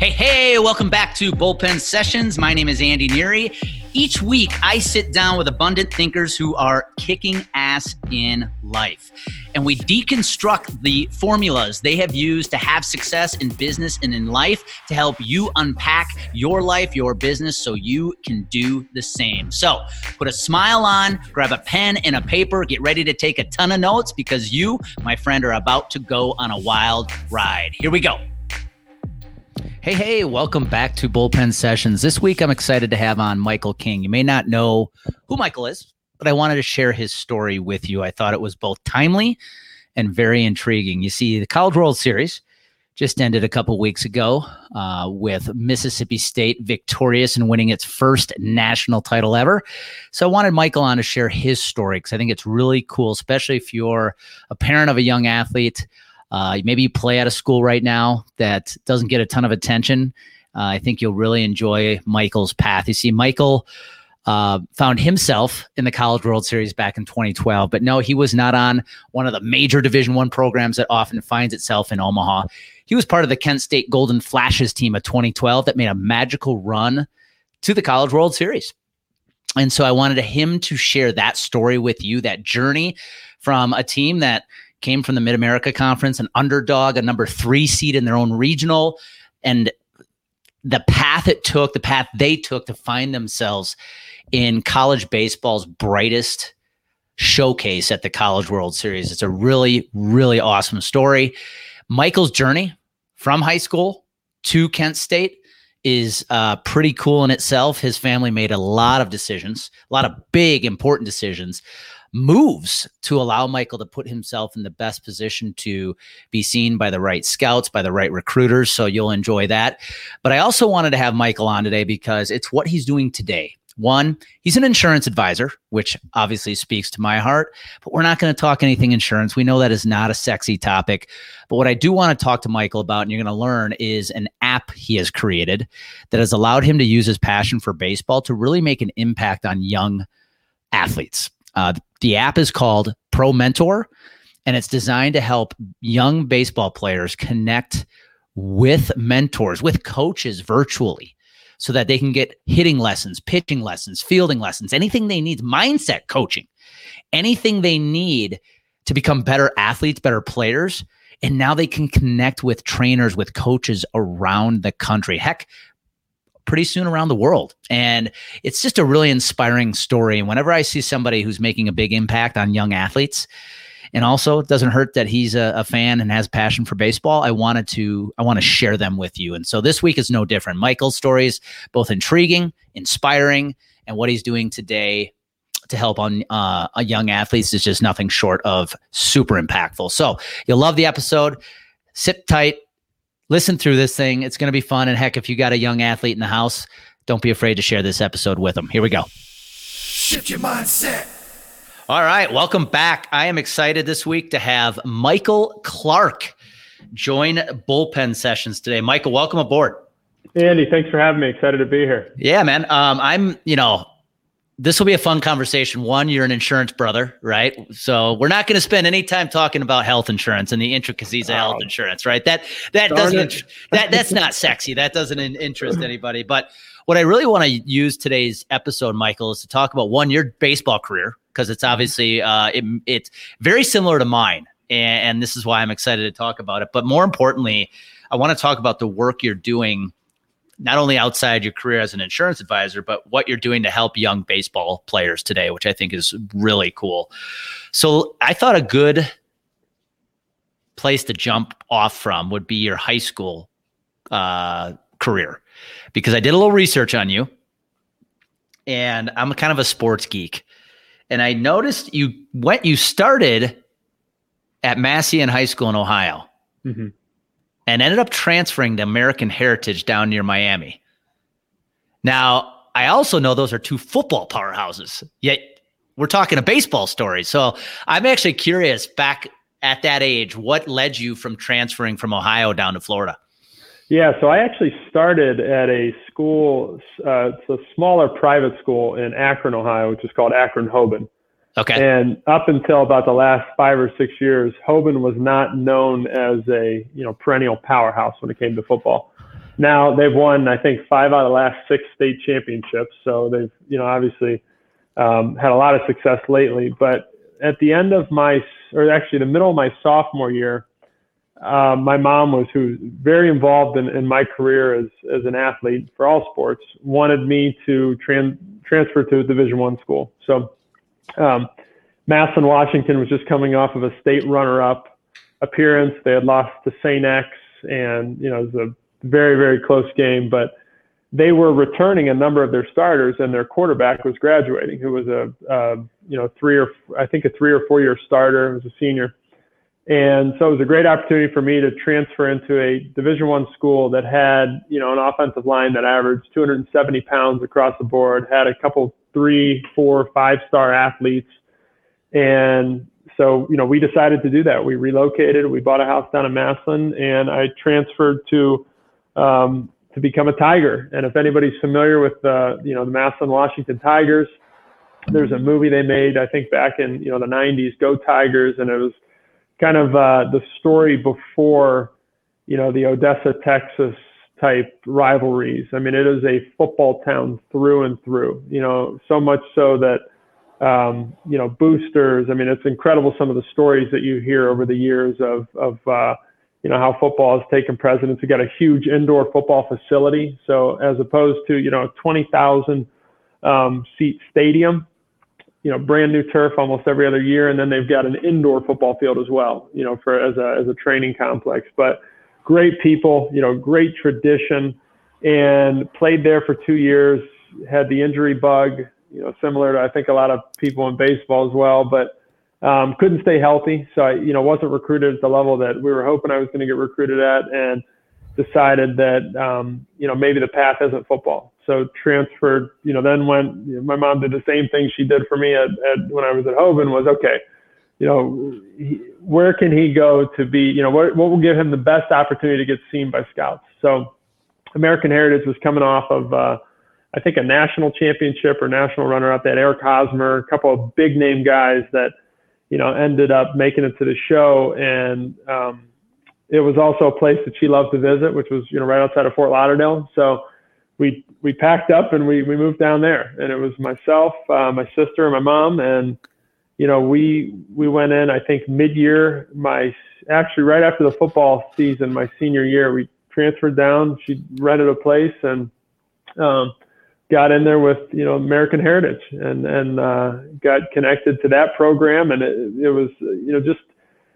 Hey, hey, welcome back to Bullpen Sessions. My name is Andy Neary. Each week, I sit down with abundant thinkers who are kicking ass in life. And we deconstruct the formulas they have used to have success in business and in life to help you unpack your life, your business, so you can do the same. So put a smile on, grab a pen and a paper, get ready to take a ton of notes because you, my friend, are about to go on a wild ride. Here we go. Hey, hey, welcome back to Bullpen Sessions. This week I'm excited to have on Michael King. You may not know who Michael is, but I wanted to share his story with you. I thought it was both timely and very intriguing. You see, the College World Series just ended a couple weeks ago uh, with Mississippi State victorious and winning its first national title ever. So I wanted Michael on to share his story because I think it's really cool, especially if you're a parent of a young athlete uh, maybe you play at a school right now that doesn't get a ton of attention. Uh, I think you'll really enjoy Michael's path. You see, Michael uh, found himself in the College World Series back in 2012, but no, he was not on one of the major Division One programs that often finds itself in Omaha. He was part of the Kent State Golden Flashes team of 2012 that made a magical run to the College World Series. And so I wanted him to share that story with you, that journey from a team that came from the Mid America Conference, an underdog, a number three seed in their own regional, and the path it took, the path they took to find themselves in college baseball's brightest showcase at the College World Series. It's a really, really awesome story. Michael's journey from high school to Kent State is uh, pretty cool in itself. His family made a lot of decisions, a lot of big, important decisions moves to allow Michael to put himself in the best position to be seen by the right scouts, by the right recruiters. So you'll enjoy that. But I also wanted to have Michael on today because it's what he's doing today. One, he's an insurance advisor, which obviously speaks to my heart, but we're not going to talk anything insurance. We know that is not a sexy topic. But what I do want to talk to Michael about, and you're going to learn, is an app he has created that has allowed him to use his passion for baseball to really make an impact on young athletes. Uh, the app is called Pro Mentor, and it's designed to help young baseball players connect with mentors, with coaches virtually, so that they can get hitting lessons, pitching lessons, fielding lessons, anything they need, mindset coaching, anything they need to become better athletes, better players. And now they can connect with trainers, with coaches around the country. Heck, pretty soon around the world. And it's just a really inspiring story. And whenever I see somebody who's making a big impact on young athletes, and also it doesn't hurt that he's a, a, fan and has passion for baseball i wanted to i want to share them with you. And so this week is no different. Michael's stories both intriguing inspiring and what he's doing today to help on uh, young athletes is just nothing short of super impactful. So you'll love the episode. Sit tight listen through this thing. It's going to be fun. And heck, if you got a young athlete in the house, don't be afraid to share this episode with them. Here we go. Shift your mindset. All right, welcome back. I am excited this week to have Michael Clark join bullpen sessions today. Michael, welcome aboard. Andy, thanks for having me. Excited to be here. Yeah, man. Um, I'm, you know, this will be a fun conversation. One, you're an insurance brother, right? So we're not going to spend any time talking about health insurance and the intricacies of health insurance, right? That that doesn't that that's not sexy. That doesn't interest anybody. But what I really want to use today's episode, Michael, is to talk about one your baseball career because it's obviously uh, it, it's very similar to mine, and, and this is why I'm excited to talk about it. But more importantly, I want to talk about the work you're doing not only outside your career as an insurance advisor, but what you're doing to help young baseball players today, which I think is really cool. So I thought a good place to jump off from would be your high school uh, career, because I did a little research on you, and I'm kind of a sports geek, and I noticed you went, you started at Massillon High School in Ohio. Mm-hmm and ended up transferring to American Heritage down near Miami. Now, I also know those are two football powerhouses, yet we're talking a baseball story. So I'm actually curious back at that age, what led you from transferring from Ohio down to Florida? Yeah, so I actually started at a school, uh, it's a smaller private school in Akron, Ohio, which is called Akron Hoban. Okay. And up until about the last five or six years, Hoban was not known as a you know perennial powerhouse when it came to football. now they've won, I think, five out of the last six state championships. So they've, you know, obviously um, had a lot of success lately. But at the end of my, or actually the middle of my sophomore year, uh, my mom was who's very involved in, in my career as, as an athlete for all sports wanted me to tran- transfer to a division one school so um, massillon washington was just coming off of a state runner-up appearance. They had lost to st x and you know it was a very very close game but they were returning a number of their starters and their quarterback was graduating who was a you know three or i think a three or four year starter was a senior. And so it was a great opportunity for me to transfer into a Division One school that had, you know, an offensive line that averaged 270 pounds across the board, had a couple three, four, five star athletes. And so, you know, we decided to do that. We relocated, we bought a house down in Massillon, and I transferred to um, to become a Tiger. And if anybody's familiar with the, you know, the Massillon Washington Tigers, there's a movie they made, I think back in, you know, the 90s, Go Tigers, and it was kind of uh, the story before, you know, the Odessa, Texas type rivalries. I mean, it is a football town through and through. You know, so much so that um, you know boosters. I mean, it's incredible some of the stories that you hear over the years of of uh, you know how football has taken precedence. We got a huge indoor football facility, so as opposed to you know 20,000 um, seat stadium, you know, brand new turf almost every other year, and then they've got an indoor football field as well, you know, for as a as a training complex. But great people, you know, great tradition, and played there for two years. Had the injury bug, you know, similar to I think a lot of people in baseball as well, but um, couldn't stay healthy. So I, you know, wasn't recruited at the level that we were hoping I was going to get recruited at, and decided that um, you know maybe the path isn't football so transferred, you know, then went, you know, my mom did the same thing she did for me at, at when I was at Hoban was, okay, you know, he, where can he go to be, you know, what, what will give him the best opportunity to get seen by scouts? So American Heritage was coming off of, uh, I think a national championship or national runner up. Had Eric Hosmer, a couple of big name guys that, you know, ended up making it to the show. And um, it was also a place that she loved to visit, which was, you know, right outside of Fort Lauderdale. So we we packed up and we we moved down there, and it was myself, uh, my sister, and my mom, and you know we we went in. I think mid year, my actually right after the football season, my senior year, we transferred down. She rented a place and um, got in there with you know American Heritage and and uh, got connected to that program, and it, it was you know just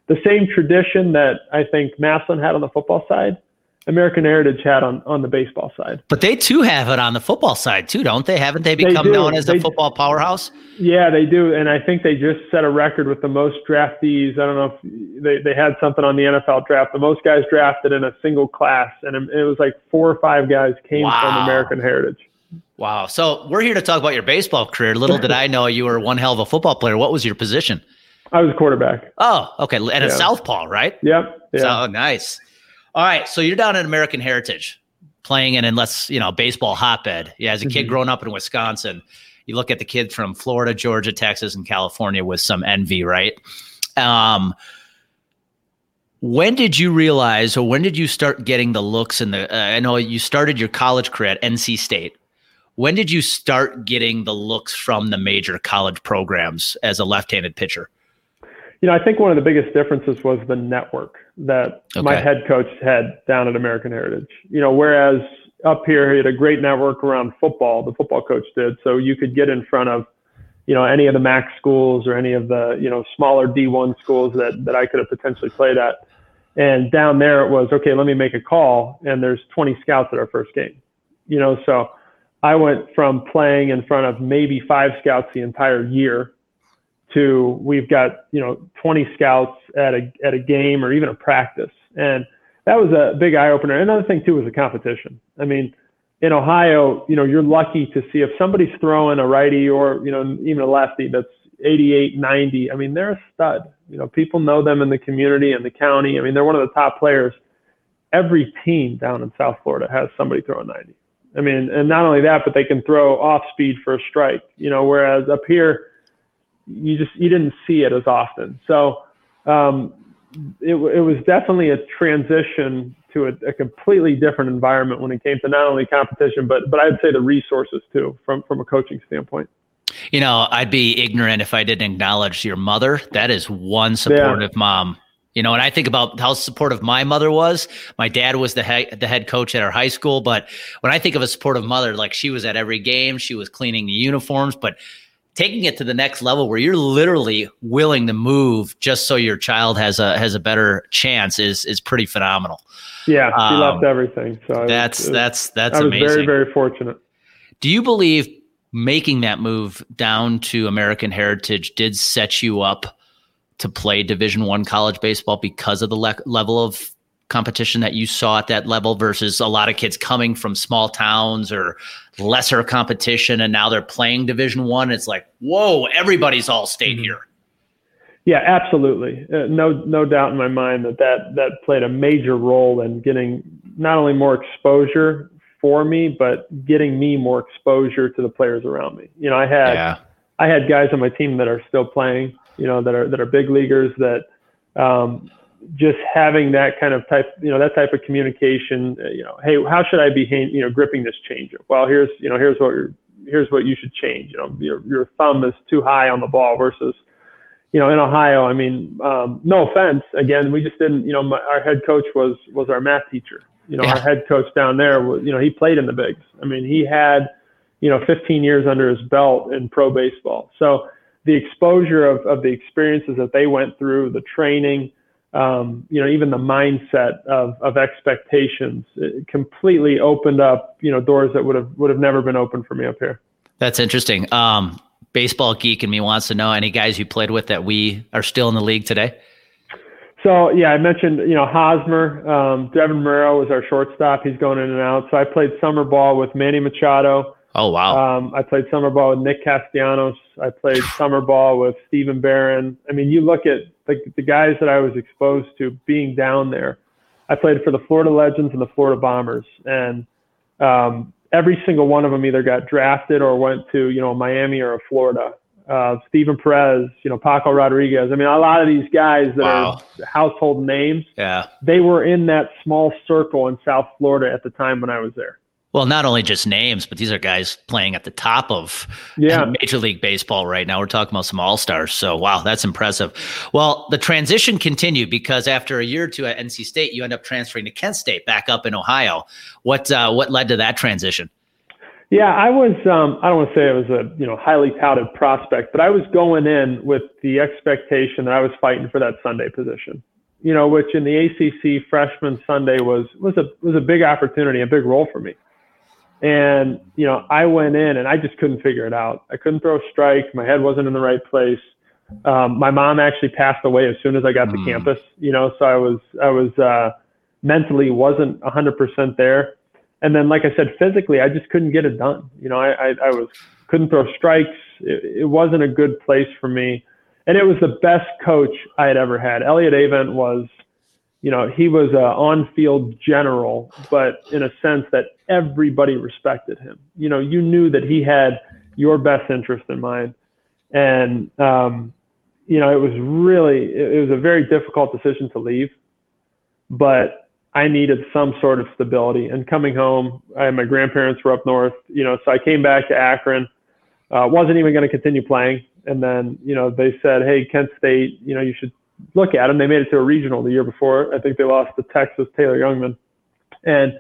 the same tradition that I think Massillon had on the football side American Heritage had on, on the baseball side. But they too have it on the football side too, don't they? Haven't they become they known as the football powerhouse? Yeah, they do. And I think they just set a record with the most draftees. I don't know if they, they had something on the NFL draft. The most guys drafted in a single class. And it was like four or five guys came wow. from American Heritage. Wow. So we're here to talk about your baseball career. Little did I know you were one hell of a football player. What was your position? I was a quarterback. Oh, okay. And yeah. a southpaw, right? Yep. Yeah. So nice. All right, so you're down at American Heritage playing in unless you know baseball hotbed. Yeah, as a kid mm-hmm. growing up in Wisconsin, you look at the kids from Florida, Georgia, Texas, and California with some envy, right? Um, when did you realize, or when did you start getting the looks in the? Uh, I know you started your college career at NC State. When did you start getting the looks from the major college programs as a left-handed pitcher? You know, I think one of the biggest differences was the network that okay. my head coach had down at American Heritage. You know, whereas up here he had a great network around football, the football coach did, so you could get in front of, you know, any of the MAC schools or any of the you know smaller D1 schools that that I could have potentially played at. And down there it was okay. Let me make a call, and there's 20 scouts at our first game. You know, so I went from playing in front of maybe five scouts the entire year to we've got you know 20 scouts at a at a game or even a practice, and that was a big eye opener. Another thing too was the competition. I mean, in Ohio, you know, you're lucky to see if somebody's throwing a righty or you know even a lefty that's 88, 90. I mean, they're a stud. You know, people know them in the community and the county. I mean, they're one of the top players. Every team down in South Florida has somebody throwing 90. I mean, and not only that, but they can throw off speed for a strike. You know, whereas up here you just you didn't see it as often. So um, it, it was definitely a transition to a, a, completely different environment when it came to not only competition, but but I'd say the resources too, from from a coaching standpoint. You know, I'd be ignorant if I didn't acknowledge your mother. That is one supportive yeah. mom. You know, and I think about how supportive my mother was. My dad was the head, the head coach at our high school, but when I think of a supportive mother, like she was at every game, she was cleaning the uniforms, but taking it to the next level where you're literally willing to move just so your child has a has a better chance is is pretty phenomenal. Yeah, she um, left everything. So that's was, that's that's I was amazing. very very fortunate. Do you believe making that move down to American Heritage did set you up to play Division One college baseball because of the le- level of competition that you saw at that level versus a lot of kids coming from small towns or lesser competition and now they're playing division one it's like whoa everybody's all state mm-hmm. here yeah absolutely uh, no no doubt in my mind that, that that played a major role in getting not only more exposure for me but getting me more exposure to the players around me you know i had yeah. i had guys on my team that are still playing you know that are that are big leaguers that um, just having that kind of type, you know, that type of communication, uh, you know, hey, how should I be, you know, gripping this changeup? Well, here's, you know, here's what you're, here's what you should change. You know, your your thumb is too high on the ball versus, you know, in Ohio. I mean, um, no offense. Again, we just didn't. You know, my, our head coach was was our math teacher. You know, yeah. our head coach down there was, you know, he played in the bigs. I mean, he had, you know, 15 years under his belt in pro baseball. So the exposure of of the experiences that they went through, the training um, you know, even the mindset of, of expectations completely opened up, you know, doors that would have would have never been open for me up here. That's interesting. Um, baseball geek in me wants to know any guys you played with that we are still in the league today. So yeah, I mentioned you know Hosmer, um, Deven Marrero was our shortstop. He's going in and out. So I played summer ball with Manny Machado. Oh wow! Um, I played summer ball with Nick Castellanos. I played summer ball with Stephen Barron. I mean, you look at the, the guys that I was exposed to being down there. I played for the Florida Legends and the Florida Bombers, and um, every single one of them either got drafted or went to you know Miami or Florida. Uh, Steven Perez, you know Paco Rodriguez. I mean, a lot of these guys that wow. are household names. Yeah, they were in that small circle in South Florida at the time when I was there. Well, not only just names, but these are guys playing at the top of yeah. Major League Baseball right now. We're talking about some all stars. So, wow, that's impressive. Well, the transition continued because after a year or two at NC State, you end up transferring to Kent State back up in Ohio. What uh, what led to that transition? Yeah, I was. Um, I don't want to say it was a you know highly touted prospect, but I was going in with the expectation that I was fighting for that Sunday position. You know, which in the ACC freshman Sunday was was a was a big opportunity, a big role for me. And, you know, I went in and I just couldn't figure it out. I couldn't throw a strike. My head wasn't in the right place. Um, my mom actually passed away as soon as I got to mm. campus, you know, so I was, I was, uh, mentally wasn't a hundred percent there. And then, like I said, physically, I just couldn't get it done. You know, I, I, I was, couldn't throw strikes. It, it wasn't a good place for me. And it was the best coach I had ever had. Elliott Avent was, you know, he was an on-field general, but in a sense that everybody respected him. You know, you knew that he had your best interest in mind, and um, you know, it was really it was a very difficult decision to leave, but I needed some sort of stability. And coming home, I my grandparents were up north, you know, so I came back to Akron. Uh, wasn't even going to continue playing, and then you know they said, "Hey, Kent State, you know, you should look at them. They made it to a regional the year before. I think they lost to Texas Taylor Jungmann, and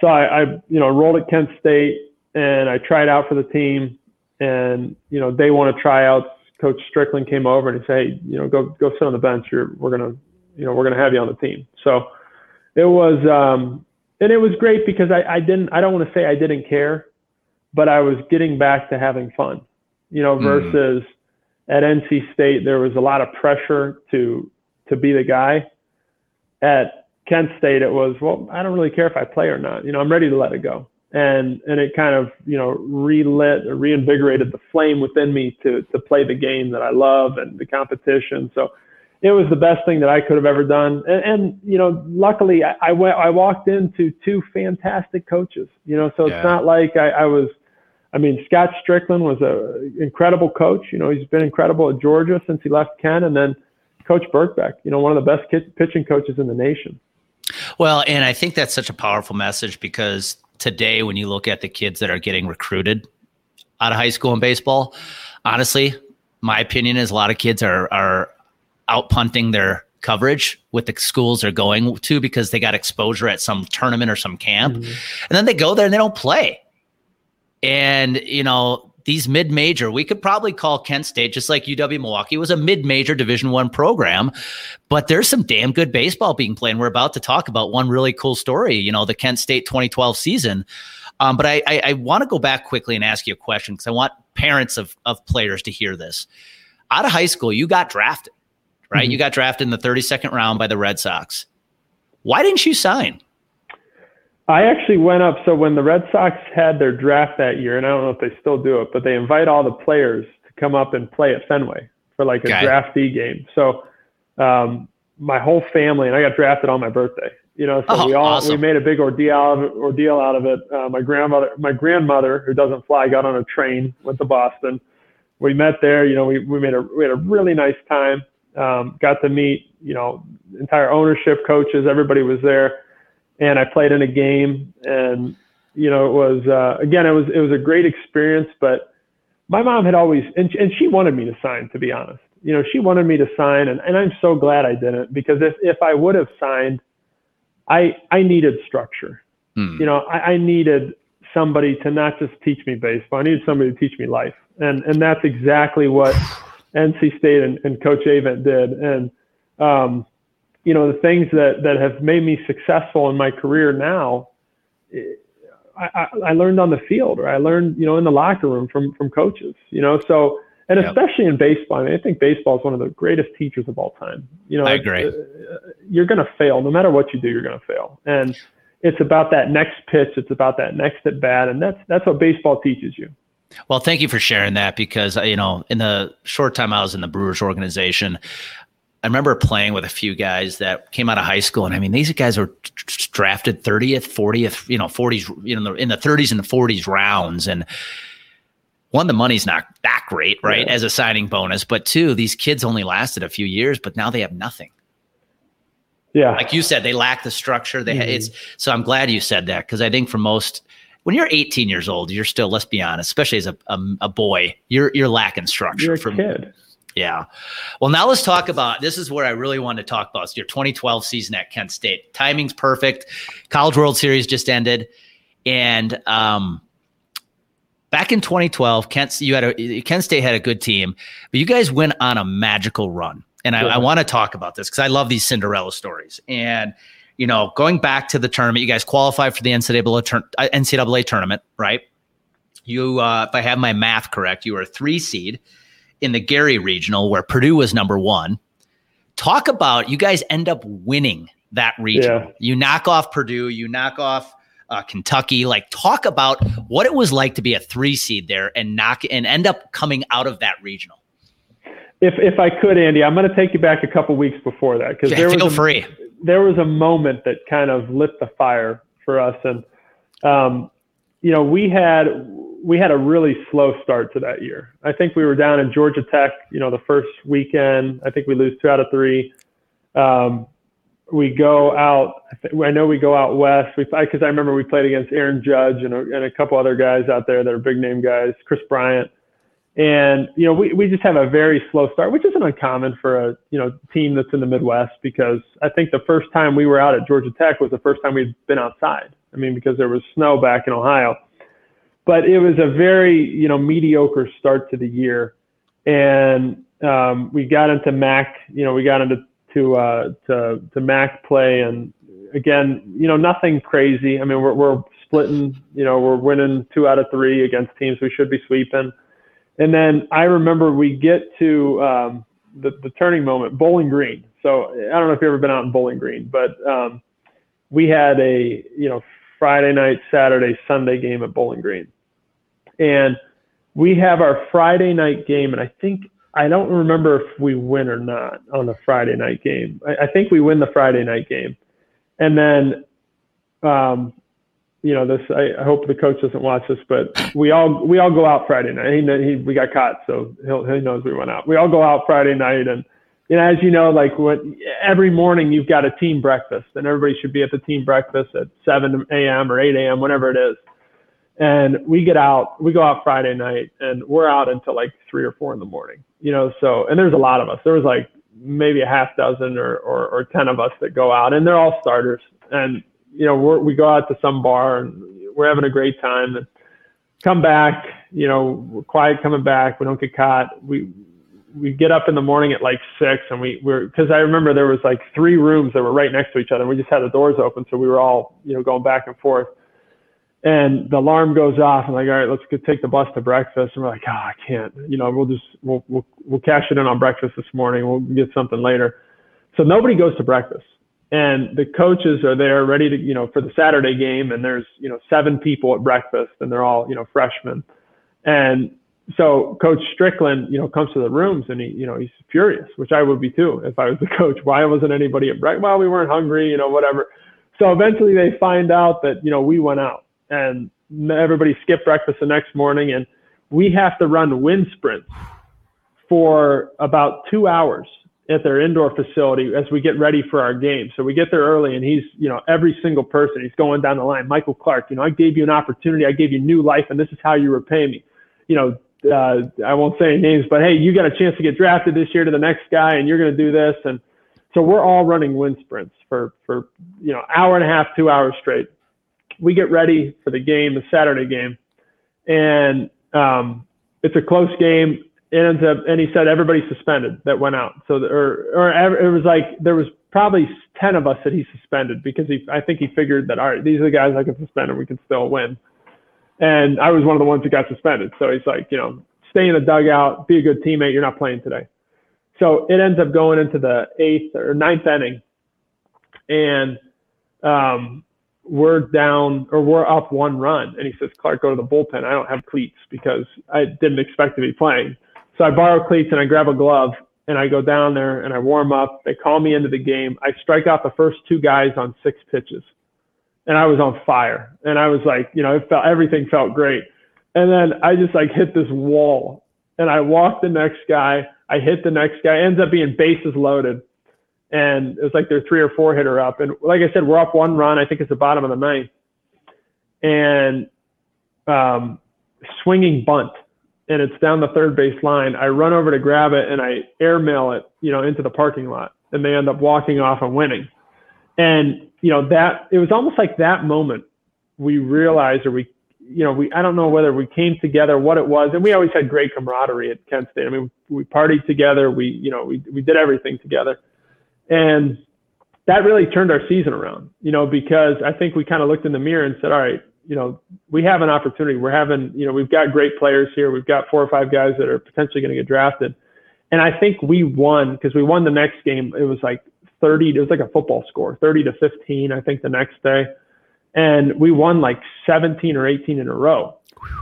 so I, I you know enrolled at Kent State and I tried out for the team. And you know day one of tryouts, Coach Strickland came over and he said, hey, you know, go go sit on the bench. You're we're gonna you know we're gonna have you on the team. So it was um, and it was great because I, I didn't I don't want to say I didn't care, but I was getting back to having fun. You know, mm-hmm. versus mm at NC State, there was a lot of pressure to to be the guy. At Kent State, it was well, I don't really care if I play or not. You know, I'm ready to let it go, and and it kind of you know relit, or reinvigorated the flame within me to to play the game that I love and the competition. So it was the best thing that I could have ever done. And, and you know, luckily I, I, went, I walked into two fantastic coaches. You know, so yeah. it's not like I, I was I mean, Scott Strickland was an incredible coach. You know, he's been incredible at Georgia since he left Ken, and then Coach Birkbeck, you know, one of the best pitching coaches in the nation. Well, and I think that's such a powerful message because today, when you look at the kids that are getting recruited out of high school in baseball, honestly, my opinion is a lot of kids are are out punting their coverage with the schools they're going to because they got exposure at some tournament or some camp, mm-hmm. and then they go there and they don't play. And you know, these mid-major we could probably call kent state just like uw milwaukee was a mid-major division one program. But there's some damn good baseball being played. And we're about to talk about one really cool story you know the kent state 2012 season. Um, but i, I, I want to go back quickly and ask you a question because i want parents of, of players to hear this. Out of high school you got drafted right? Mm-hmm. you got drafted in the 32nd round by the red sox. Why didn't you sign I actually went up. So when the Red Sox had their draft that year, and I don't know if they still do it, but they invite all the players to come up and play at Fenway for like a okay. draftee game. So um, my whole family and I got drafted on my birthday. You know, so oh, we all awesome. we made a big ordeal out of it, ordeal out of it. Uh, my grandmother, my grandmother, who doesn't fly, got on a train, went to Boston. We met there. You know, we we made a we had a really nice time. Um, got to meet you know entire ownership, coaches, everybody was there and I played in a game, and you know, it was uh, again, it was it was a great experience. But my mom had always, and and she wanted me to sign, to be honest. You know, she wanted me to sign, and, and I'm so glad I didn't because if if I would have signed, I I needed structure. Hmm. You know, I, I needed somebody to not just teach me baseball. I needed somebody to teach me life, and and that's exactly what NC State and, and Coach Avent did. And um, you know, the things that, that have made me successful in my career now, I, I, learned on the field or I learned, you know, in the locker room from, from coaches, you know, so, and yep. especially in baseball, I mean, I think baseball is one of the greatest teachers of all time. You know, I agree. Uh, you're going to fail no matter what you do, you're going to fail. And it's about that next pitch. It's about that next at bat. And that's, that's what baseball teaches you. Well, thank you for sharing that because, you know, in the short time I was in the Brewers organization, I remember playing with a few guys that came out of high school, and I mean, these guys were drafted 30th, 40th, you know, 40s, you know, in the 30s and the 40s rounds, and one, the money's not that great, right, yeah. as a signing bonus, but two, these kids only lasted a few years, but now they have nothing. Yeah, like you said, they lack the structure. They mm-hmm. it's so I'm glad you said that because I think for most when you're 18 years old, you're still, let's be honest, especially as a, a, a boy, you're you're lacking structure. You're a for, kid. Yeah. Well, now let's talk about this is where I really want to talk about it's your 2012 season at Kent State. Timing's perfect. College World Series just ended. And um, back in 2012, Kent you had a Kent State had a good team, but you guys went on a magical run. And I, I want to talk about this because I love these Cinderella stories. And you know, going back to the tournament, you guys qualified for the NCAA, uh, NCAA tournament, right? You, uh, if I have my math correct, you were a three seed in the Gary Regional where Purdue was number one. Talk about you guys end up winning that regional. Yeah. You knock off Purdue, you knock off uh, Kentucky. Like, talk about what it was like to be a three seed there and knock and end up coming out of that regional. If if I could, Andy, I'm going to take you back a couple weeks before that because there was a, free. There was a moment that kind of lit the fire for us, and um, you know we had we had a really slow start to that year. I think we were down in Georgia Tech, you know, the first weekend. I think we lose two out of three. Um, we go out. I know we go out west. We because I remember we played against Aaron Judge and a, and a couple other guys out there that are big name guys, Kris Bryant, and you know we we just have a very slow start, which isn't uncommon for a you know team that's in the Midwest because I think the first time we were out at Georgia Tech was the first time we'd been outside. I mean because there was snow back in Ohio but it was a very you know mediocre start to the year, and um, we got into MAC. You know, we got into to uh, to to MAC play, and again, you know, nothing crazy. I mean, we're we're splitting. You know, we're winning two out of three against teams we should be sweeping. And then I remember we get to um, the the turning moment, Bowling Green. So I don't know if you've ever been out in Bowling Green, but um, we had a you know Friday night, Saturday, Sunday game at Bowling Green. And we have our Friday night game, and I think I don't remember if we win or not on the Friday night game. I, I think we win the Friday night game, and then, um, you know, this. I, I, hope the coach doesn't watch this, but we all we all go out Friday night. He, he we got caught, so he he knows we went out. We all go out Friday night, and you know, as you know, like what every morning you've got a team breakfast, and everybody should be at the team breakfast at 7 a.m. or 8 a.m. whenever it is. And we get out, we go out Friday night, and we're out until like three or four in the morning. You know, so and there's a lot of us. There was like maybe a half dozen or or, or ten of us that go out, and they're all starters. And you know, we're, we go out to some bar and we're having a great time. And come back, you know, we're quiet coming back. We don't get caught. We we get up in the morning at like six and we were because I remember there was like three rooms that were right next to each other and we just had the doors open so we were all you know going back and forth. And the alarm goes off and like all right let's go take the bus to breakfast and we're like oh I can't you know we'll just we'll we'll, we'll cash it in on breakfast this morning we'll get something later. So nobody goes to breakfast and the coaches are there ready to you know for the Saturday game and there's you know seven people at breakfast and they're all you know freshmen. And so Coach Strickland, you know, comes to the rooms and he, you know, he's furious, which I would be too if I was the coach. Why wasn't anybody at breakfast? Well, we weren't hungry, you know, whatever. So eventually they find out that, you know, we went out and everybody skipped breakfast the next morning and we have to run wind sprints for about two hours at their indoor facility as we get ready for our game. So we get there early and he's, you know, every single person, he's going down the line. Michael Clark, you know, I gave you an opportunity. I gave you new life and this is how you repay me. You know, uh, I won't say names, but hey, you got a chance to get drafted this year to the next guy, and you're going to do this. And so we're all running wind sprints for for you know hour and a half, two hours straight. We get ready for the game, the Saturday game, and um, it's a close game. It ends up, and he said everybody suspended that went out. So, the, or or it was like there was probably ten of us that he suspended because he, I think he figured that all right, these are the guys I can suspend and we can still win. And I was one of the ones who got suspended. So he's like, you know, stay in the dugout, be a good teammate. You're not playing today. So it ends up going into the eighth or ninth inning, and um, we're down or we're up one run. And he says, Clark, go to the bullpen. I don't have cleats because I didn't expect to be playing. So I borrow cleats and I grab a glove and I go down there and I warm up. They call me into the game. I strike out the first two guys on six pitches and I was on fire. And I was like, you know, it felt everything felt great. And then I just like hit this wall and I walked the next guy. I hit the next guy. Ends up being bases loaded. And it was like they're three or four hitter up. And like I said, we're up one run. I think it's the bottom of the ninth. And um, swinging bunt. And it's down the third base line. I run over to grab it and I airmail it, you know, into the parking lot. And they end up walking off and winning. And you know that it was almost like that moment we realized, or we, you know, we I don't know whether we came together, what it was, and we always had great camaraderie at Kent State. I mean, we partied together, we, you know, we we did everything together, and that really turned our season around. You know, because I think we kind of looked in the mirror and said, all right, you know, we have an opportunity. We're having, you know, we've got great players here. We've got four or five guys that are potentially going to get drafted. And I think we won because we won the next game. It was like 30, it was like a football score, 30 to 15, I think the next day. And we won like 17 or 18 in a row.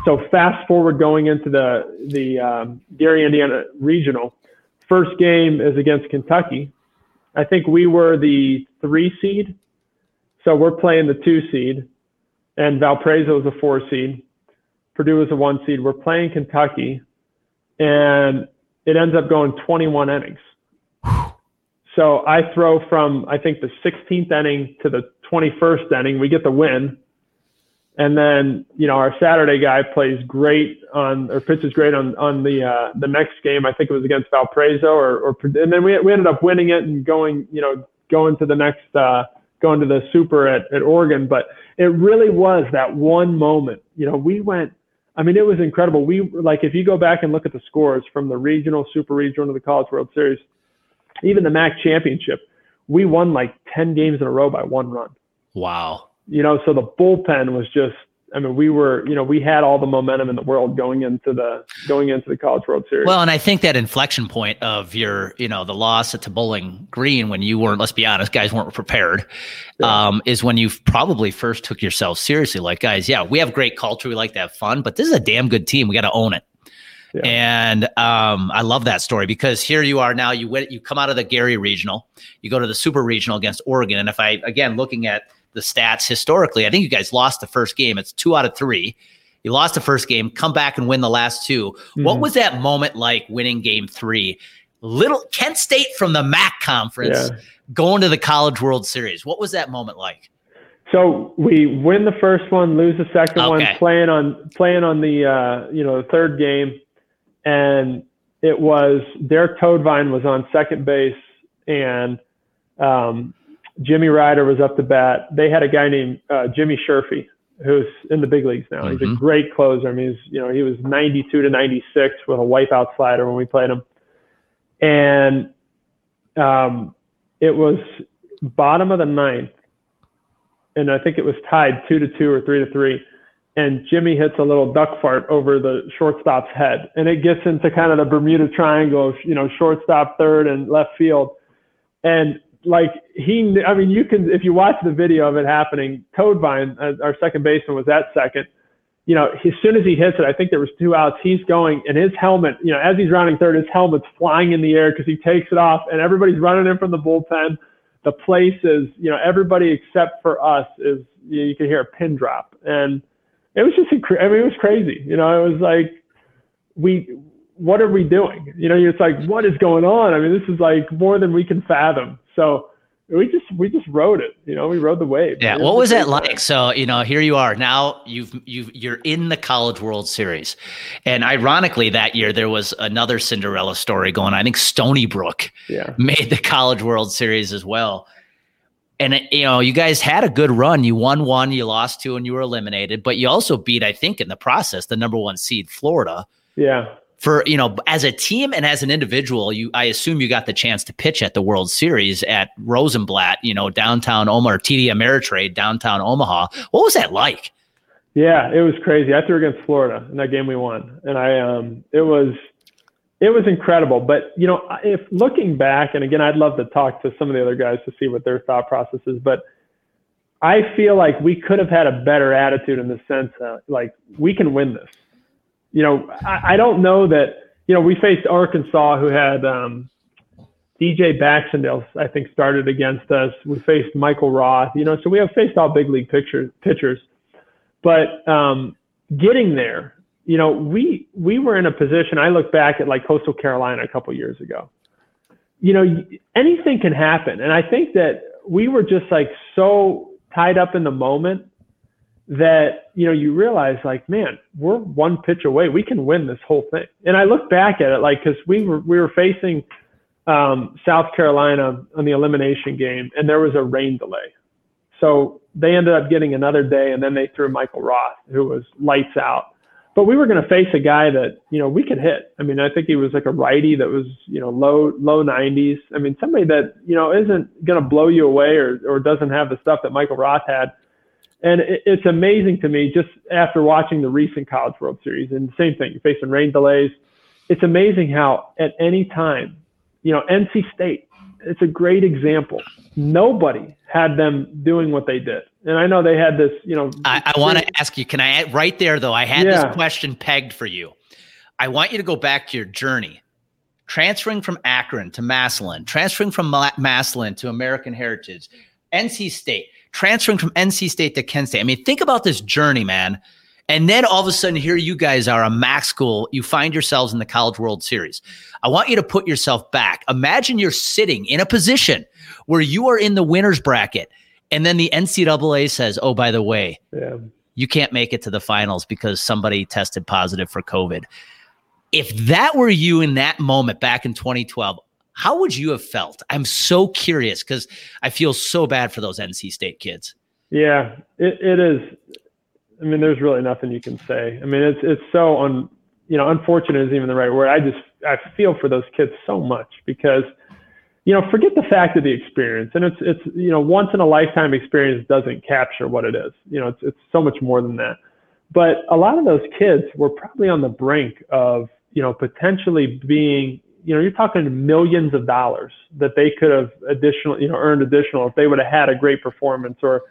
So fast forward going into the, the um, Gary, Indiana regional. First game is against Kentucky. I think we were the three seed. So we're playing the two seed and Valparaiso is a four seed. Purdue is a one seed. We're playing Kentucky and it ends up going 21 innings. So I throw from I think the 16th inning to the 21st inning. We get the win, and then you know our Saturday guy plays great on or pitches great on on the uh, the next game. I think it was against Valparaiso or, or and then we we ended up winning it and going you know going to the next uh, going to the Super at at Oregon. But it really was that one moment. You know we went. I mean, it was incredible. We like if you go back and look at the scores from the regional, super regional to the College World Series, even the MAC championship, we won like 10 games in a row by one run. Wow. You know, so the bullpen was just, I mean, we were, you know, we had all the momentum in the world going into the going into the College World Series. Well, and I think that inflection point of your, you know, the loss at Bowling Green when you weren't, let's be honest, guys weren't prepared, yeah. um, is when you probably first took yourself seriously. Like, guys, yeah, we have great culture, we like to have fun, but this is a damn good team. We got to own it. Yeah. And um, I love that story because here you are now. You went, you come out of the Gary Regional, you go to the Super Regional against Oregon, and if I again looking at the stats historically, I think you guys lost the first game. It's two out of three. You lost the first game, come back and win the last 2 mm-hmm. What was that moment like winning game three? Little Kent State from the MAC conference yeah. going to the College World Series. What was that moment like? So we win the first one, lose the second okay. one, playing on playing on the uh, you know the third game, and it was Derek Toadvine was on second base, and um, Jimmy Ryder was up to bat. They had a guy named uh, Jimmy Sherfy who's in the big leagues now. Mm-hmm. He's a mm-hmm. great closer. I mean, he's you know he was 92 to 96 with a wipeout slider when we played him, and um, it was bottom of the ninth, and I think it was tied two to two or three to three. And Jimmy hits a little duck fart over the shortstop's head, and it gets into kind of the Bermuda Triangle, of you know, shortstop, third, and left field. And like he, I mean, you can if you watch the video of it happening. Toadvine, uh, our second baseman, was at second. You know, as soon as he hits it, I think there was two outs. He's going, and his helmet, you know, as he's rounding third, his helmet's flying in the air because he takes it off, and everybody's running in from the bullpen. The place is, you know, everybody except for us is. You, know, you can hear a pin drop, and it was just, I mean, it was crazy. You know, it was like we what are we doing? You know, it's like, what is going on? I mean, this is like more than we can fathom. So we just we just rode it. You know, we rode the wave. Yeah. What was that like? So you know, here you are now. You've you've you're in the College World Series, and ironically, that year there was another Cinderella story going. on. I think Stony Brook yeah. made the College World Series as well. And you know, you guys had a good run. You won one, you lost two, and you were eliminated. But you also beat, I think, in the process, the number one seed, Florida. Yeah for you know as a team and as an individual you i assume you got the chance to pitch at the world series at rosenblatt you know downtown omaha td ameritrade downtown omaha what was that like yeah it was crazy i threw against florida in that game we won and i um it was it was incredible but you know if looking back and again i'd love to talk to some of the other guys to see what their thought process is but i feel like we could have had a better attitude in the sense that like we can win this you know, I, I don't know that, you know, we faced Arkansas who had um, DJ Baxendale, I think, started against us. We faced Michael Roth, you know, so we have faced all big league pitchers, pitchers. But um, getting there, you know, we we were in a position. I look back at like Coastal Carolina a couple years ago. You know, anything can happen, and I think that we were just like so tied up in the moment that you know you realize like man we're one pitch away we can win this whole thing and i look back at it like because we were we were facing um, south carolina on the elimination game and there was a rain delay so they ended up getting another day and then they threw michael roth who was lights out but we were going to face a guy that you know we could hit. I mean i think he was like a righty that was you know low low 90s i mean somebody that you know isn't going to blow you away or, or doesn't have the stuff that michael roth had. And it's amazing to me just after watching the recent College World Series and same thing, facing rain delays. It's amazing how at any time, you know, NC State, it's a great example. Nobody had them doing what they did. And I know they had this, you know. I, I want to ask you, can I add right there though? I had yeah. this question pegged for you. I want you to go back to your journey transferring from Akron to Massillon, transferring from Massillon to American Heritage, NC State transferring from NC State to Kent State. I mean, think about this journey, man. And then all of a sudden, here you guys are a MAC school. You find yourselves in the College World Series. I want you to put yourself back. Imagine you're sitting in a position where you are in the winner's bracket, and then the NCAA says, "Oh, by the way, yeah. you can't make it to the finals because somebody tested positive for COVID." If that were you in that moment back in 2012, how would you have felt? I'm so curious because I feel so bad for those NC State kids. Yeah, it, it is. I mean, there's really nothing you can say. I mean, it's it's so un, you know, unfortunate is even the right word. I just I feel for those kids so much because, you know, forget the fact of the experience, and it's it's you know, once in a lifetime experience doesn't capture what it is. You know, it's it's so much more than that. But a lot of those kids were probably on the brink of you know potentially being you know, you're talking millions of dollars that they could have additional, you know, earned additional if they would have had a great performance or,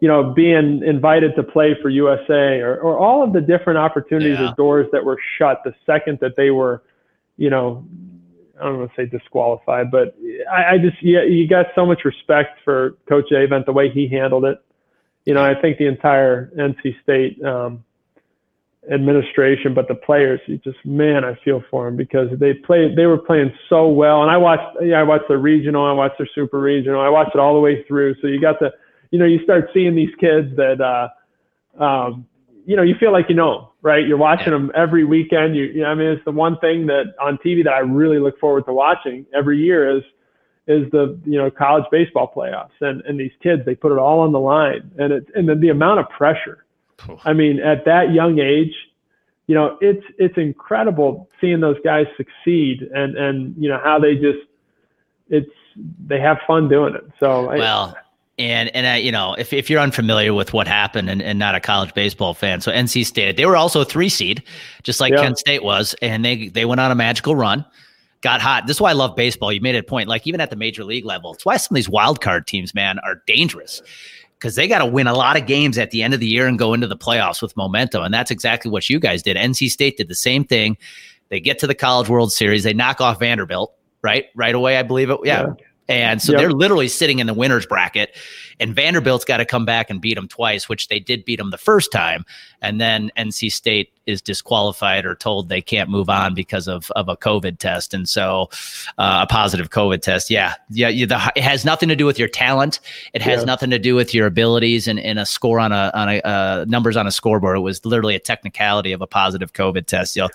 you know, being invited to play for USA or, or all of the different opportunities yeah. or doors that were shut the second that they were, you know, I don't want to say disqualified, but I, I just, yeah, you got so much respect for Coach Avent, the way he handled it. You know, I think the entire NC State, um, administration, but the players, you just man, I feel for them because they played, they were playing so well. And I watched, yeah, I watched the regional, I watched their super regional, I watched it all the way through. So you got the, you know, you start seeing these kids that, uh, um, you know, you feel like you know, right? You're watching them every weekend. You, you know, I mean, it's the one thing that on TV that I really look forward to watching every year is is the you know college baseball playoffs and and these kids they put it all on the line and it and then the amount of pressure I mean at that young age you know it's it's incredible seeing those guys succeed and and you know how they just it's they have fun doing it so well I, and and I, you know, if, if you're unfamiliar with what happened and, and not a college baseball fan, so NC State, they were also a three seed, just like yeah. Kent State was, and they they went on a magical run got hot. This is why I love baseball. You made a point, like even at the major league level. It's why some of these wild card teams, man, are dangerous because they got to win a lot of games at the end of the year and go into the playoffs with momentum. And that's exactly what you guys did. NC State did the same thing. They get to the College World Series. They knock off Vanderbilt right right away. I believe it. Yeah. yeah. And so yep. they're literally sitting in the winners bracket, and Vanderbilt's got to come back and beat them twice, which they did beat them the first time. And then NC State is disqualified or told they can't move on because of, of a COVID test. And so uh, a positive COVID test. Yeah. Yeah. You, the, it has nothing to do with your talent. It has yeah. nothing to do with your abilities and, and a score on a, on a uh, numbers on a scoreboard. It was literally a technicality of a positive COVID test. You know,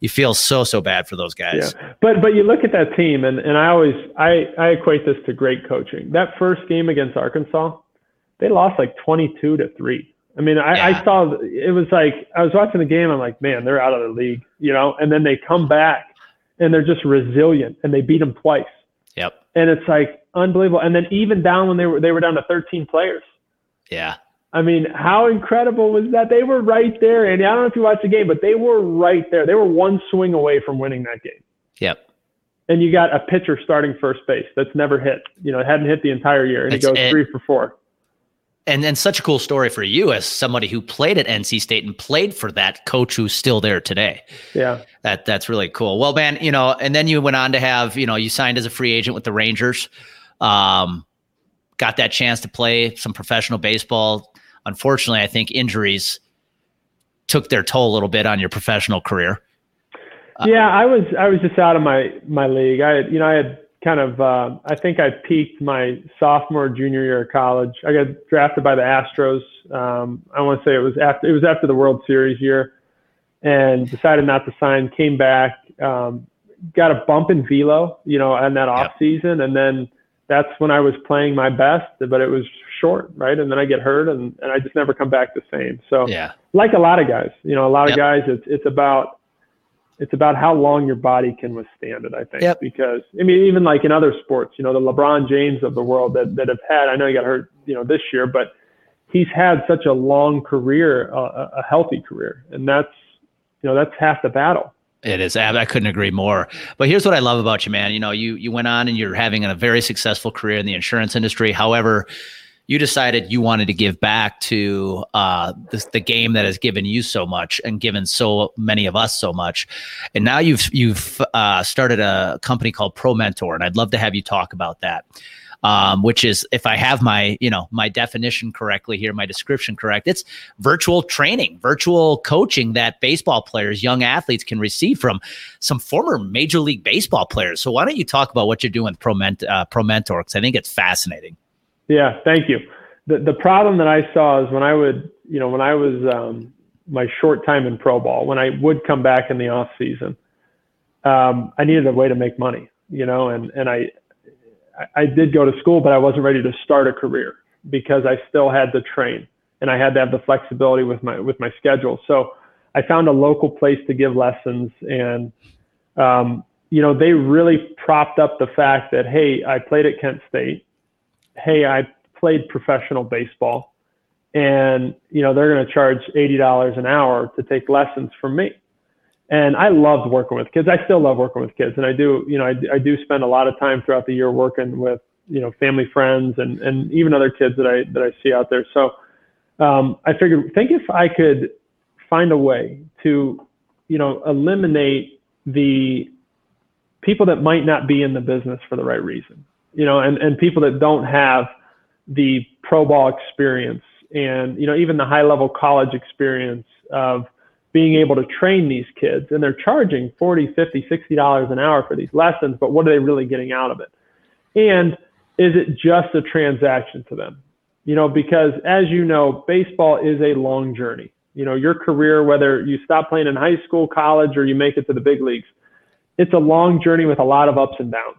you feel so so bad for those guys. Yeah. But but you look at that team and, and I always I, I equate this to great coaching. That first game against Arkansas, they lost like twenty two to three. I mean, I, yeah. I saw it was like I was watching the game. I'm like, man, they're out of the league, you know. And then they come back and they're just resilient, and they beat them twice. Yep. And it's like unbelievable. And then even down when they were they were down to 13 players. Yeah. I mean, how incredible was that? They were right there. And I don't know if you watched the game, but they were right there. They were one swing away from winning that game. Yep. And you got a pitcher starting first base that's never hit. You know, hadn't hit the entire year, and he goes it, three for four. And then such a cool story for you as somebody who played at NC State and played for that coach who's still there today. Yeah. That that's really cool. Well, man, you know, and then you went on to have, you know, you signed as a free agent with the Rangers. Um, got that chance to play some professional baseball unfortunately, I think injuries took their toll a little bit on your professional career. Yeah, I was I was just out of my my league. I you know I had kind of uh, I think I peaked my sophomore junior year of college. I got drafted by the Astros. Um, I want to say it was after it was after the World Series year, and decided not to sign. Came back, um, got a bump in velo, you know, in that off season, and then that's when I was playing my best, but it was short, right? And then I get hurt and, and I just never come back the same. So yeah, like a lot of guys, you know, a lot of yep. guys, it's, it's about, it's about how long your body can withstand it, I think, yep. because I mean, even like in other sports, you know, the LeBron James of the world that, that have had, I know he got hurt, you know, this year, but he's had such a long career, uh, a healthy career. And that's, you know, that's half the battle. It is. I couldn't agree more. But here's what I love about you, man. You know, you you went on and you're having a very successful career in the insurance industry. However, you decided you wanted to give back to uh, the game that has given you so much and given so many of us so much. And now you've you've uh, started a company called Pro Mentor, and I'd love to have you talk about that. Um, which is, if I have my you know my definition correctly here, my description correct, it's virtual training, virtual coaching that baseball players, young athletes can receive from some former Major League Baseball players. So why don't you talk about what you're doing with Pro, Ment- uh, Pro Mentor? Because I think it's fascinating. Yeah, thank you. The the problem that I saw is when I would, you know, when I was um, my short time in pro ball, when I would come back in the off season, um, I needed a way to make money, you know, and and I I did go to school, but I wasn't ready to start a career because I still had to train and I had to have the flexibility with my with my schedule. So I found a local place to give lessons, and um, you know, they really propped up the fact that hey, I played at Kent State hey, I played professional baseball and you know they're going to charge $80 an hour to take lessons from me. And i loved working with kids. I still love working with kids and i do you know I, I do spend a lot of time throughout the year working with you know family friends and and even other kids that i that i see out there. So um, i figured think if i could find a way to you know eliminate the people that might not be in the business for the right reason you know, and, and people that don't have the pro ball experience and, you know, even the high level college experience of being able to train these kids. And they're charging 40 50 60 dollars an hour for these lessons but what are they really getting out of it? And is it just a transaction to them? You know because as you know baseball is a long journey. You know your career whether you stop playing in high school college or you make it to the big leagues it's a long journey with a lot of ups and downs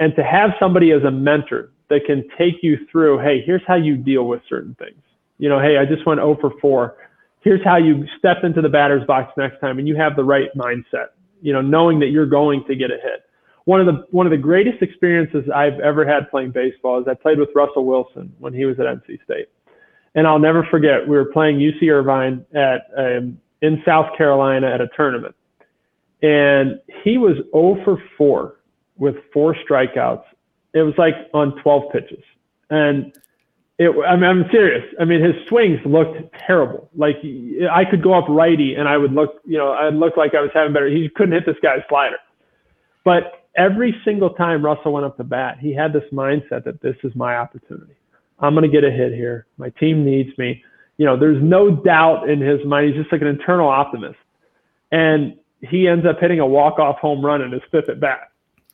and to have somebody as a mentor that can take you through hey here's how you deal with certain things. You know hey i just went 0 for 4 here's how you step into the batter's box next time and you have the right mindset you know knowing that you're going to get a hit. One of the one of the greatest experiences i've ever had playing baseball is i played with russell wilson when he was at nc state. And i'll never forget we were playing uc irvine at um, in south carolina at a tournament. And he was 0 for 4 with four strikeouts it was like on 12 pitches and it, I mean, I'm serious. I mean, his swings looked terrible. Like I could go up righty and I would look, you know, I'd look like I was having better. He couldn't hit this guy's slider. But every single time Russell went up to bat, he had this mindset that this is my opportunity. I'm going to get a hit here. My team needs me. You know, there's no doubt in his mind. He's just like an internal optimist. And he ends up hitting a walk-off home run in his fifth at bat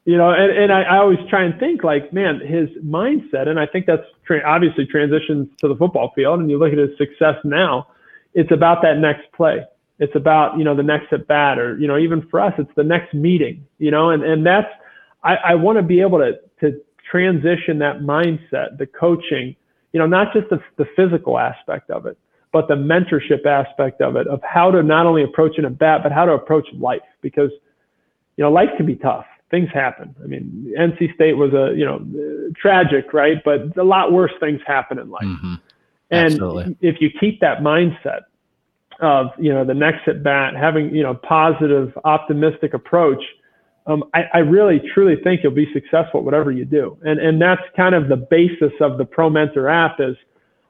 you know, and, and I, I always try and think like, man, his mindset, and I think that's tra- obviously transitions to the football field. And you look at his success now, it's about that next play. It's about, you know, the next at bat or, you know, even for us, it's the next meeting, you know, and, and that's, I, I want to be able to, to transition that mindset, the coaching, you know, not just the, the physical aspect of it, but the mentorship aspect of it, of how to not only approach an at bat, but how to approach life because, you know, life can be tough things happen. I mean, NC State was a you know tragic, right? But a lot worse things happen in life. Mm-hmm. And Absolutely. if you keep that mindset of you know the next at bat, having you know positive, optimistic approach, um, I, I really truly think you'll be successful whatever you do. And and that's kind of the basis of the Pro Mentor app is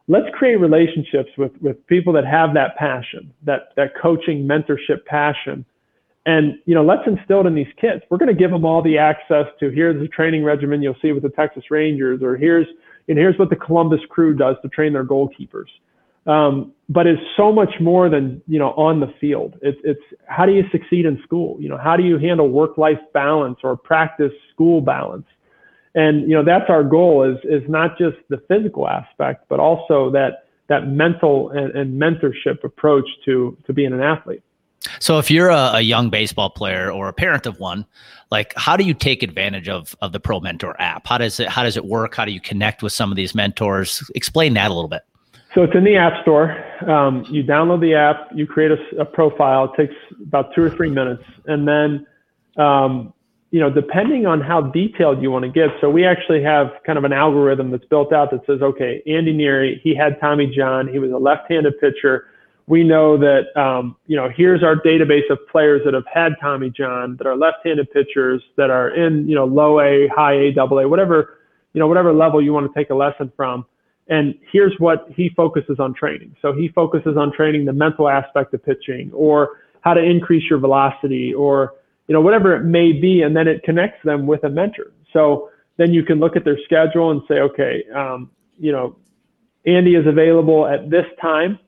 let's create relationships with with people that have that passion, that that coaching mentorship passion and you know, let's instill it in these kids. We're going to give them all the access to here's the training regimen you'll see with the Texas Rangers, or here's and here's what the Columbus Crew does to train their goalkeepers. Um, but it's so much more than you know on the field. It's it's how do you succeed in school? You know, how do you handle work-life balance or practice school balance? And you know, that's our goal is is not just the physical aspect, but also that that mental and, and mentorship approach to to being an athlete. So if you're a, a, young baseball player or a parent of one, like how do you take advantage of of the Pro Mentor app? How does it how does it work? How do you connect with some of these mentors? Explain that a little bit. So it's in the App Store. Um, you download the app, you create a, a, profile. It takes about two or three minutes, and then um, you know depending on how detailed you want to get. So we actually have kind of an algorithm that's built out that says, okay, Andy Neary, he had Tommy John, he was a left-handed pitcher we know that um, you know here's our database of players that have had Tommy John that are left-handed pitchers that are in you know low A, high A, double A, whatever you know whatever level you want to take a lesson from. And here's what he focuses on training. So he focuses on training the mental aspect of pitching, or how to increase your velocity, or you know whatever it may be, and then it connects them with a mentor. So then you can look at their schedule and say, okay, um, you know, Andy is available at this time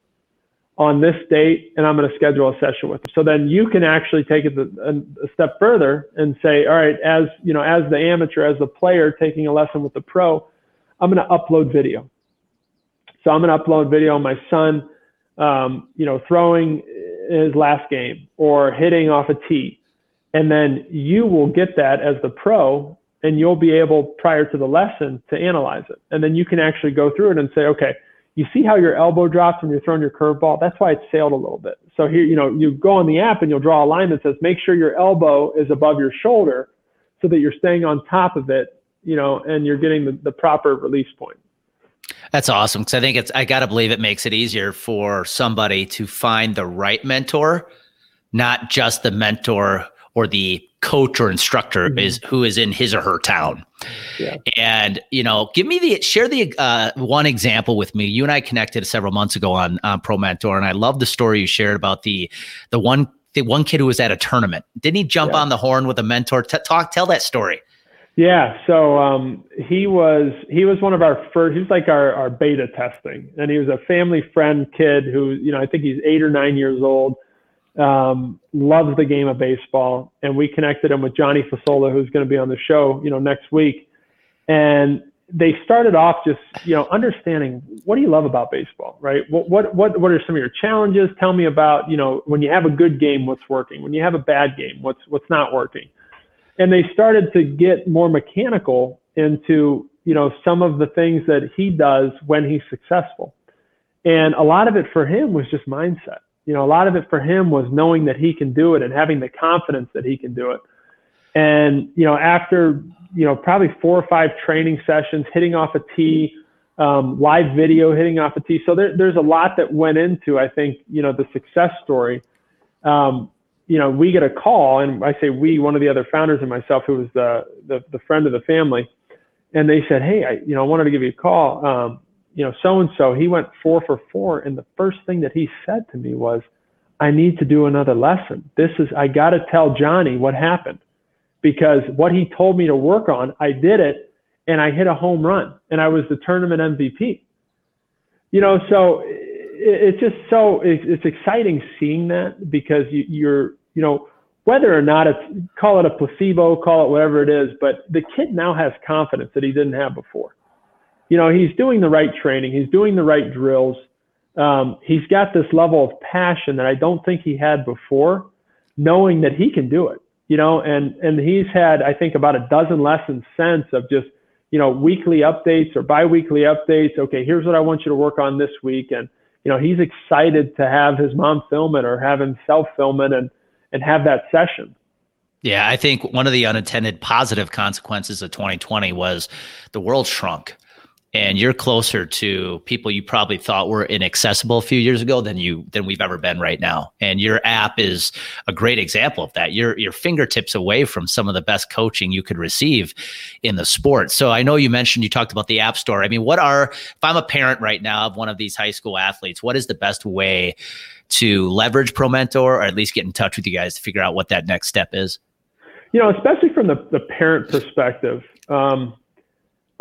on this date and I'm going to schedule a session with them. So then you can actually take it a, step further and say, all right, as you know, as the amateur, as the player taking a lesson with the pro, I'm going to upload video. So I'm going to upload video of my son, um, you know, throwing his last game or hitting off a tee. And then you will get that as the pro and you'll be able prior to the lesson to analyze it. And then you can actually go through it and say, okay, you see how your elbow drops when you're throwing your curveball? That's why it sailed a little bit. So here, you know, you go on the app and you'll draw a line that says, make sure your elbow is above your shoulder so that you're staying on top of it, you know, and you're getting the, the proper release point. That's awesome. Cause I think it's, I got to believe it makes it easier for somebody to find the right mentor, not just the mentor or the coach or instructor mm-hmm. is who is in his or her town. Yeah. And you know, give me the share the uh, one example with me. You and I connected several months ago on on Pro Mentor, and I love the story you shared about the the one the one kid who was at a tournament. Didn't he jump yeah. on the horn with a mentor? T- talk, tell that story. Yeah, so um, he was he was one of our first. He's like our our beta testing, and he was a family friend kid who you know I think he's eight or nine years old um, loves the game of baseball, and we connected him with Johnny Fasola, who's going to be on the show, you know, next week. And they started off just, you know, understanding what do you love about baseball, right? What what what what are some of your challenges? Tell me about, you know, when you have a good game, what's working? When you have a bad game, what's what's not working? And they started to get more mechanical into, you know, some of the things that he does when he's successful. And a lot of it for him was just mindset you know, a lot of it for him was knowing that he can do it and having the confidence that he can do it. And, you know, after, you know, probably four or five training sessions, hitting off a tee, um, live video, hitting off a tee. So there, there's a lot that went into, I think, you know, the success story. Um, you know, we get a call, and I say we, one of the other founders and myself, who was the, the, the friend of the family, and they said, hey, I, you know, I wanted to give you a call. Um, you know, so and so, he went four for four. And the first thing that he said to me was, I need to do another lesson. This is, I got to tell Johnny what happened because what he told me to work on, I did it and I hit a home run and I was the tournament MVP. You know, so it's just so, it's exciting seeing that because you, you're, you know, whether or not it's, call it a placebo, call it whatever it is, but the kid now has confidence that he didn't have before you know, he's doing the right training, he's doing the right drills. Um, he's got this level of passion that I don't think he had before, knowing that he can do it. You know, and and he's had I think about a dozen lessons since of just you know weekly updates or biweekly updates. Okay, here's what I want you to work on this week, and you know he's excited to have his mom film it or have himself film it and and have that session. Yeah, I think one of the unintended positive consequences of 2020 was the world shrunk and you're closer to people you probably thought were inaccessible a few years ago than you than we've ever been right now. And your app is a great example of that. You're your fingertips away from some of the best coaching you could receive in the sport. So I know you mentioned you talked about the app store. I mean, what are if I'm a parent right now of one of these high school athletes, what is the best way to leverage Pro Mentor or at least get in touch with you guys to figure out what that next step is? You know, especially from the, the parent perspective, um,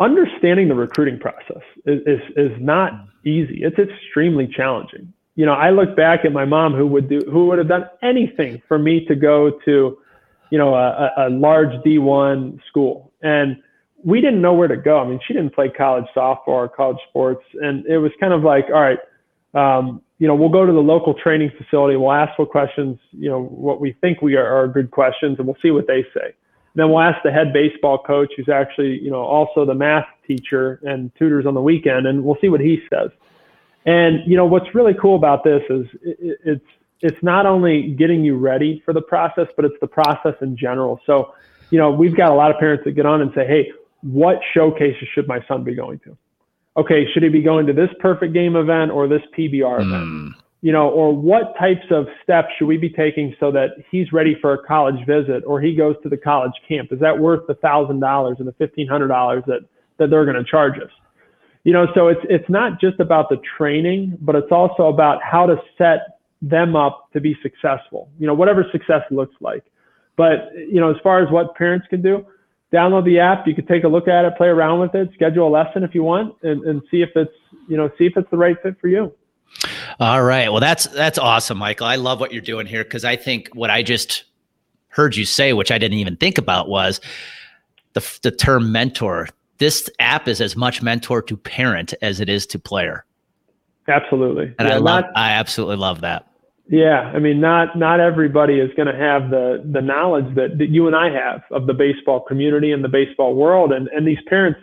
understanding the recruiting process is, is, is not easy. It's extremely challenging. You know, I look back at my mom who would do, who would have done anything for me to go to, you know, a, a large D1 school. And we didn't know where to go. I mean, she didn't play college softball or college sports. And it was kind of like, all right, um, you know, we'll go to the local training facility. We'll ask what questions, you know, what we think we are, are good questions, and we'll see what they say. Then we'll ask the head baseball coach, who's actually, you know, also the math teacher and tutors on the weekend, and we'll see what he says. And you know, what's really cool about this is it, it's it's not only getting you ready for the process, but it's the process in general. So, you know, we've got a lot of parents that get on and say, "Hey, what showcases should my son be going to?" Okay, should he be going to this perfect game event or this PBR event? Hmm. You know, or what types of steps should we be taking so that he's ready for a college visit or he goes to the college camp? Is that worth the thousand dollars and the fifteen hundred dollars that that they're going to charge us? You know, so it's it's not just about the training, but it's also about how to set them up to be successful. You know, whatever success looks like. But you know, as far as what parents can do, download the app. You can take a look at it, play around with it, schedule a lesson if you want, and, and see if it's you know see if it's the right fit for you. All right. Well, that's that's awesome, Michael. I love what you're doing here because I think what I just heard you say, which I didn't even think about, was the the term mentor. This app is as much mentor to parent as it is to player. Absolutely. And yeah, I love not, I absolutely love that. Yeah, I mean, not not everybody is going to have the the knowledge that, that you and I have of the baseball community and the baseball world, and and these parents,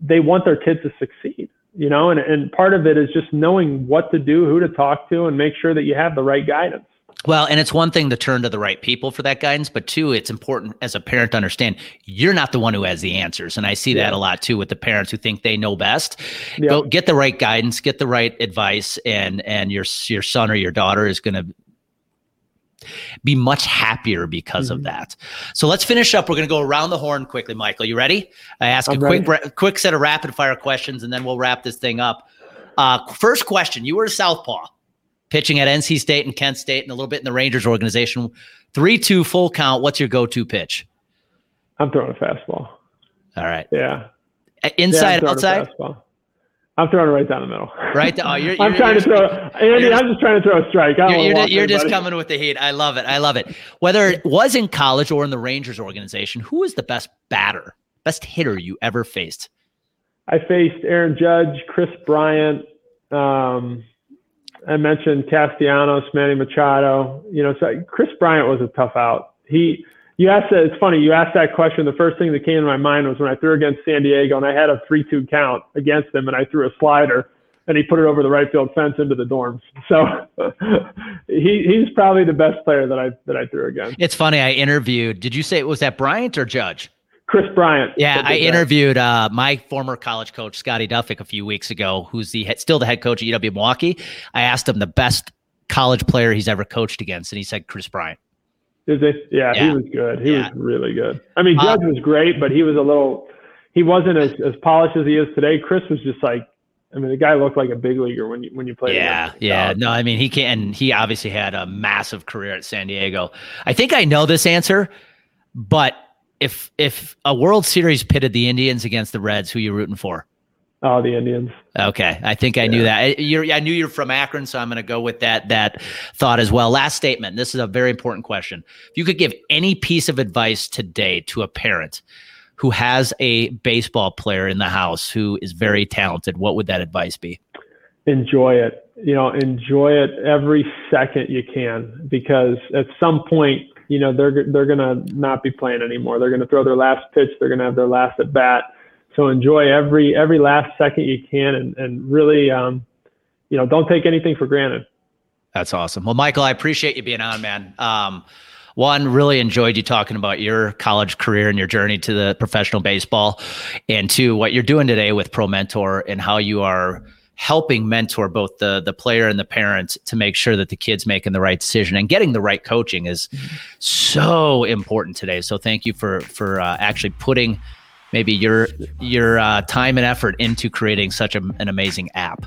they want their kids to succeed you know, and, and part of it is just knowing what to do, who to talk to, and make sure that you have the right guidance. Well, and it's one thing to turn to the right people for that guidance, but two, it's important as a parent to understand you're not the one who has the answers. And I see yeah. that a lot too with the parents who think they know best. Yeah. Go get the right guidance, get the right advice, and and your your son or your daughter is going to be much happier because mm-hmm. of that. So let's finish up. We're going to go around the horn quickly, Michael. You ready? I ask I'm a quick quick set of rapid fire questions, and then we'll wrap this thing up. Uh, first question: You were a southpaw, pitching at NC State and Kent State, and a little bit in the Rangers organization. Three two full count. What's your go to pitch? I'm throwing a fastball. All right. Yeah. Inside, yeah, outside. I'm throwing it right down the middle. Right. Oh, you're, I'm trying you're, to throw. Andy, I'm just trying to throw a strike. You're, you're, you're just coming with the heat. I love it. I love it. Whether it was in college or in the Rangers organization, who is the best batter, best hitter you ever faced? I faced Aaron Judge, Kris Bryant. Um, I mentioned Castellanos, Manny Machado. You know, so Kris Bryant was a tough out. He you asked that. It's funny. You asked that question. The first thing that came to my mind was when I threw against San Diego, and I had a three-two count against them and I threw a slider, and he put it over the right field fence into the dorms. So he he's probably the best player that I that I threw against. It's funny. I interviewed. Did you say it was that Bryant or Judge? Kris Bryant. Yeah, I interviewed uh, my former college coach Scotty Doffek a few weeks ago, who's the still the head coach at UW Milwaukee. I asked him the best college player he's ever coached against, and he said Kris Bryant. Yeah, yeah, he was good. He yeah. was really good. I mean, Judge uh, was great, but he was a little. He wasn't as, as polished as he is today. Kris was just like, I mean, the guy looked like a big leaguer when you when you played. Yeah, yeah. No, I mean, he can. He obviously had a massive career at San Diego. I think I know this answer, but if if a World Series pitted the Indians against the Reds, who you rooting for? Oh, the Indians. Okay, I think I knew that. You're, I knew you're from Akron, so I'm going to go with that that thought as well. Last statement. This is a very important question. If you could give any piece of advice today to a parent who has a baseball player in the house who is very talented, what would that advice be? Enjoy it. You know, enjoy it every second you can, because at some point, you know, they're they're going to not be playing anymore. They're going to throw their last pitch. They're going to have their last at bat so enjoy every every last second you can, and and really, um, you know, don't take anything for granted. That's awesome. Well, Michael, I appreciate you being on, man. Um, one, really enjoyed you talking about your college career and your journey to the professional baseball, and two, what you're doing today with Pro Mentor and how you are helping mentor both the the player and the parent to make sure that the kids making the right decision and getting the right coaching is so important today. So thank you for for uh, actually putting maybe your your uh, time and effort into creating such a, an amazing app.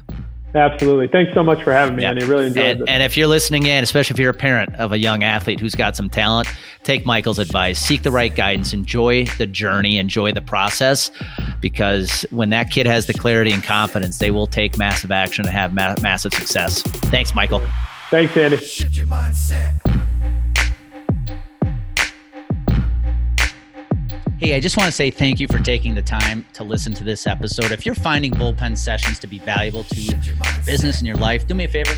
Absolutely. Thanks so much for having me, yeah. Andy. Really enjoyed and, it. And if you're listening in, especially if you're a parent of a young athlete who's got some talent, take Michael's advice. Seek the right guidance. Enjoy the journey. Enjoy the process, because when that kid has the clarity and confidence, they will take massive action and have ma- massive success. Thanks, Michael. Thanks, Andy. Hey, I just want to say thank you for taking the time to listen to this episode. If you're finding bullpen sessions to be valuable to your business and your life, do me a favor.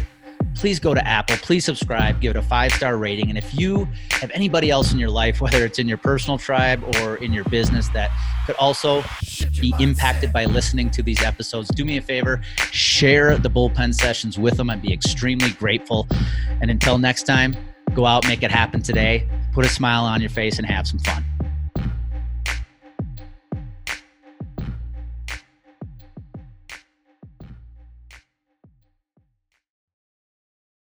Please go to Apple. Please subscribe. Give it a five star rating. And if you have anybody else in your life, whether it's in your personal tribe or in your business, that could also be impacted by listening to these episodes, do me a favor. Share the bullpen sessions with them. I'd be extremely grateful. And until next time, go out, make it happen today, put a smile on your face, and have some fun.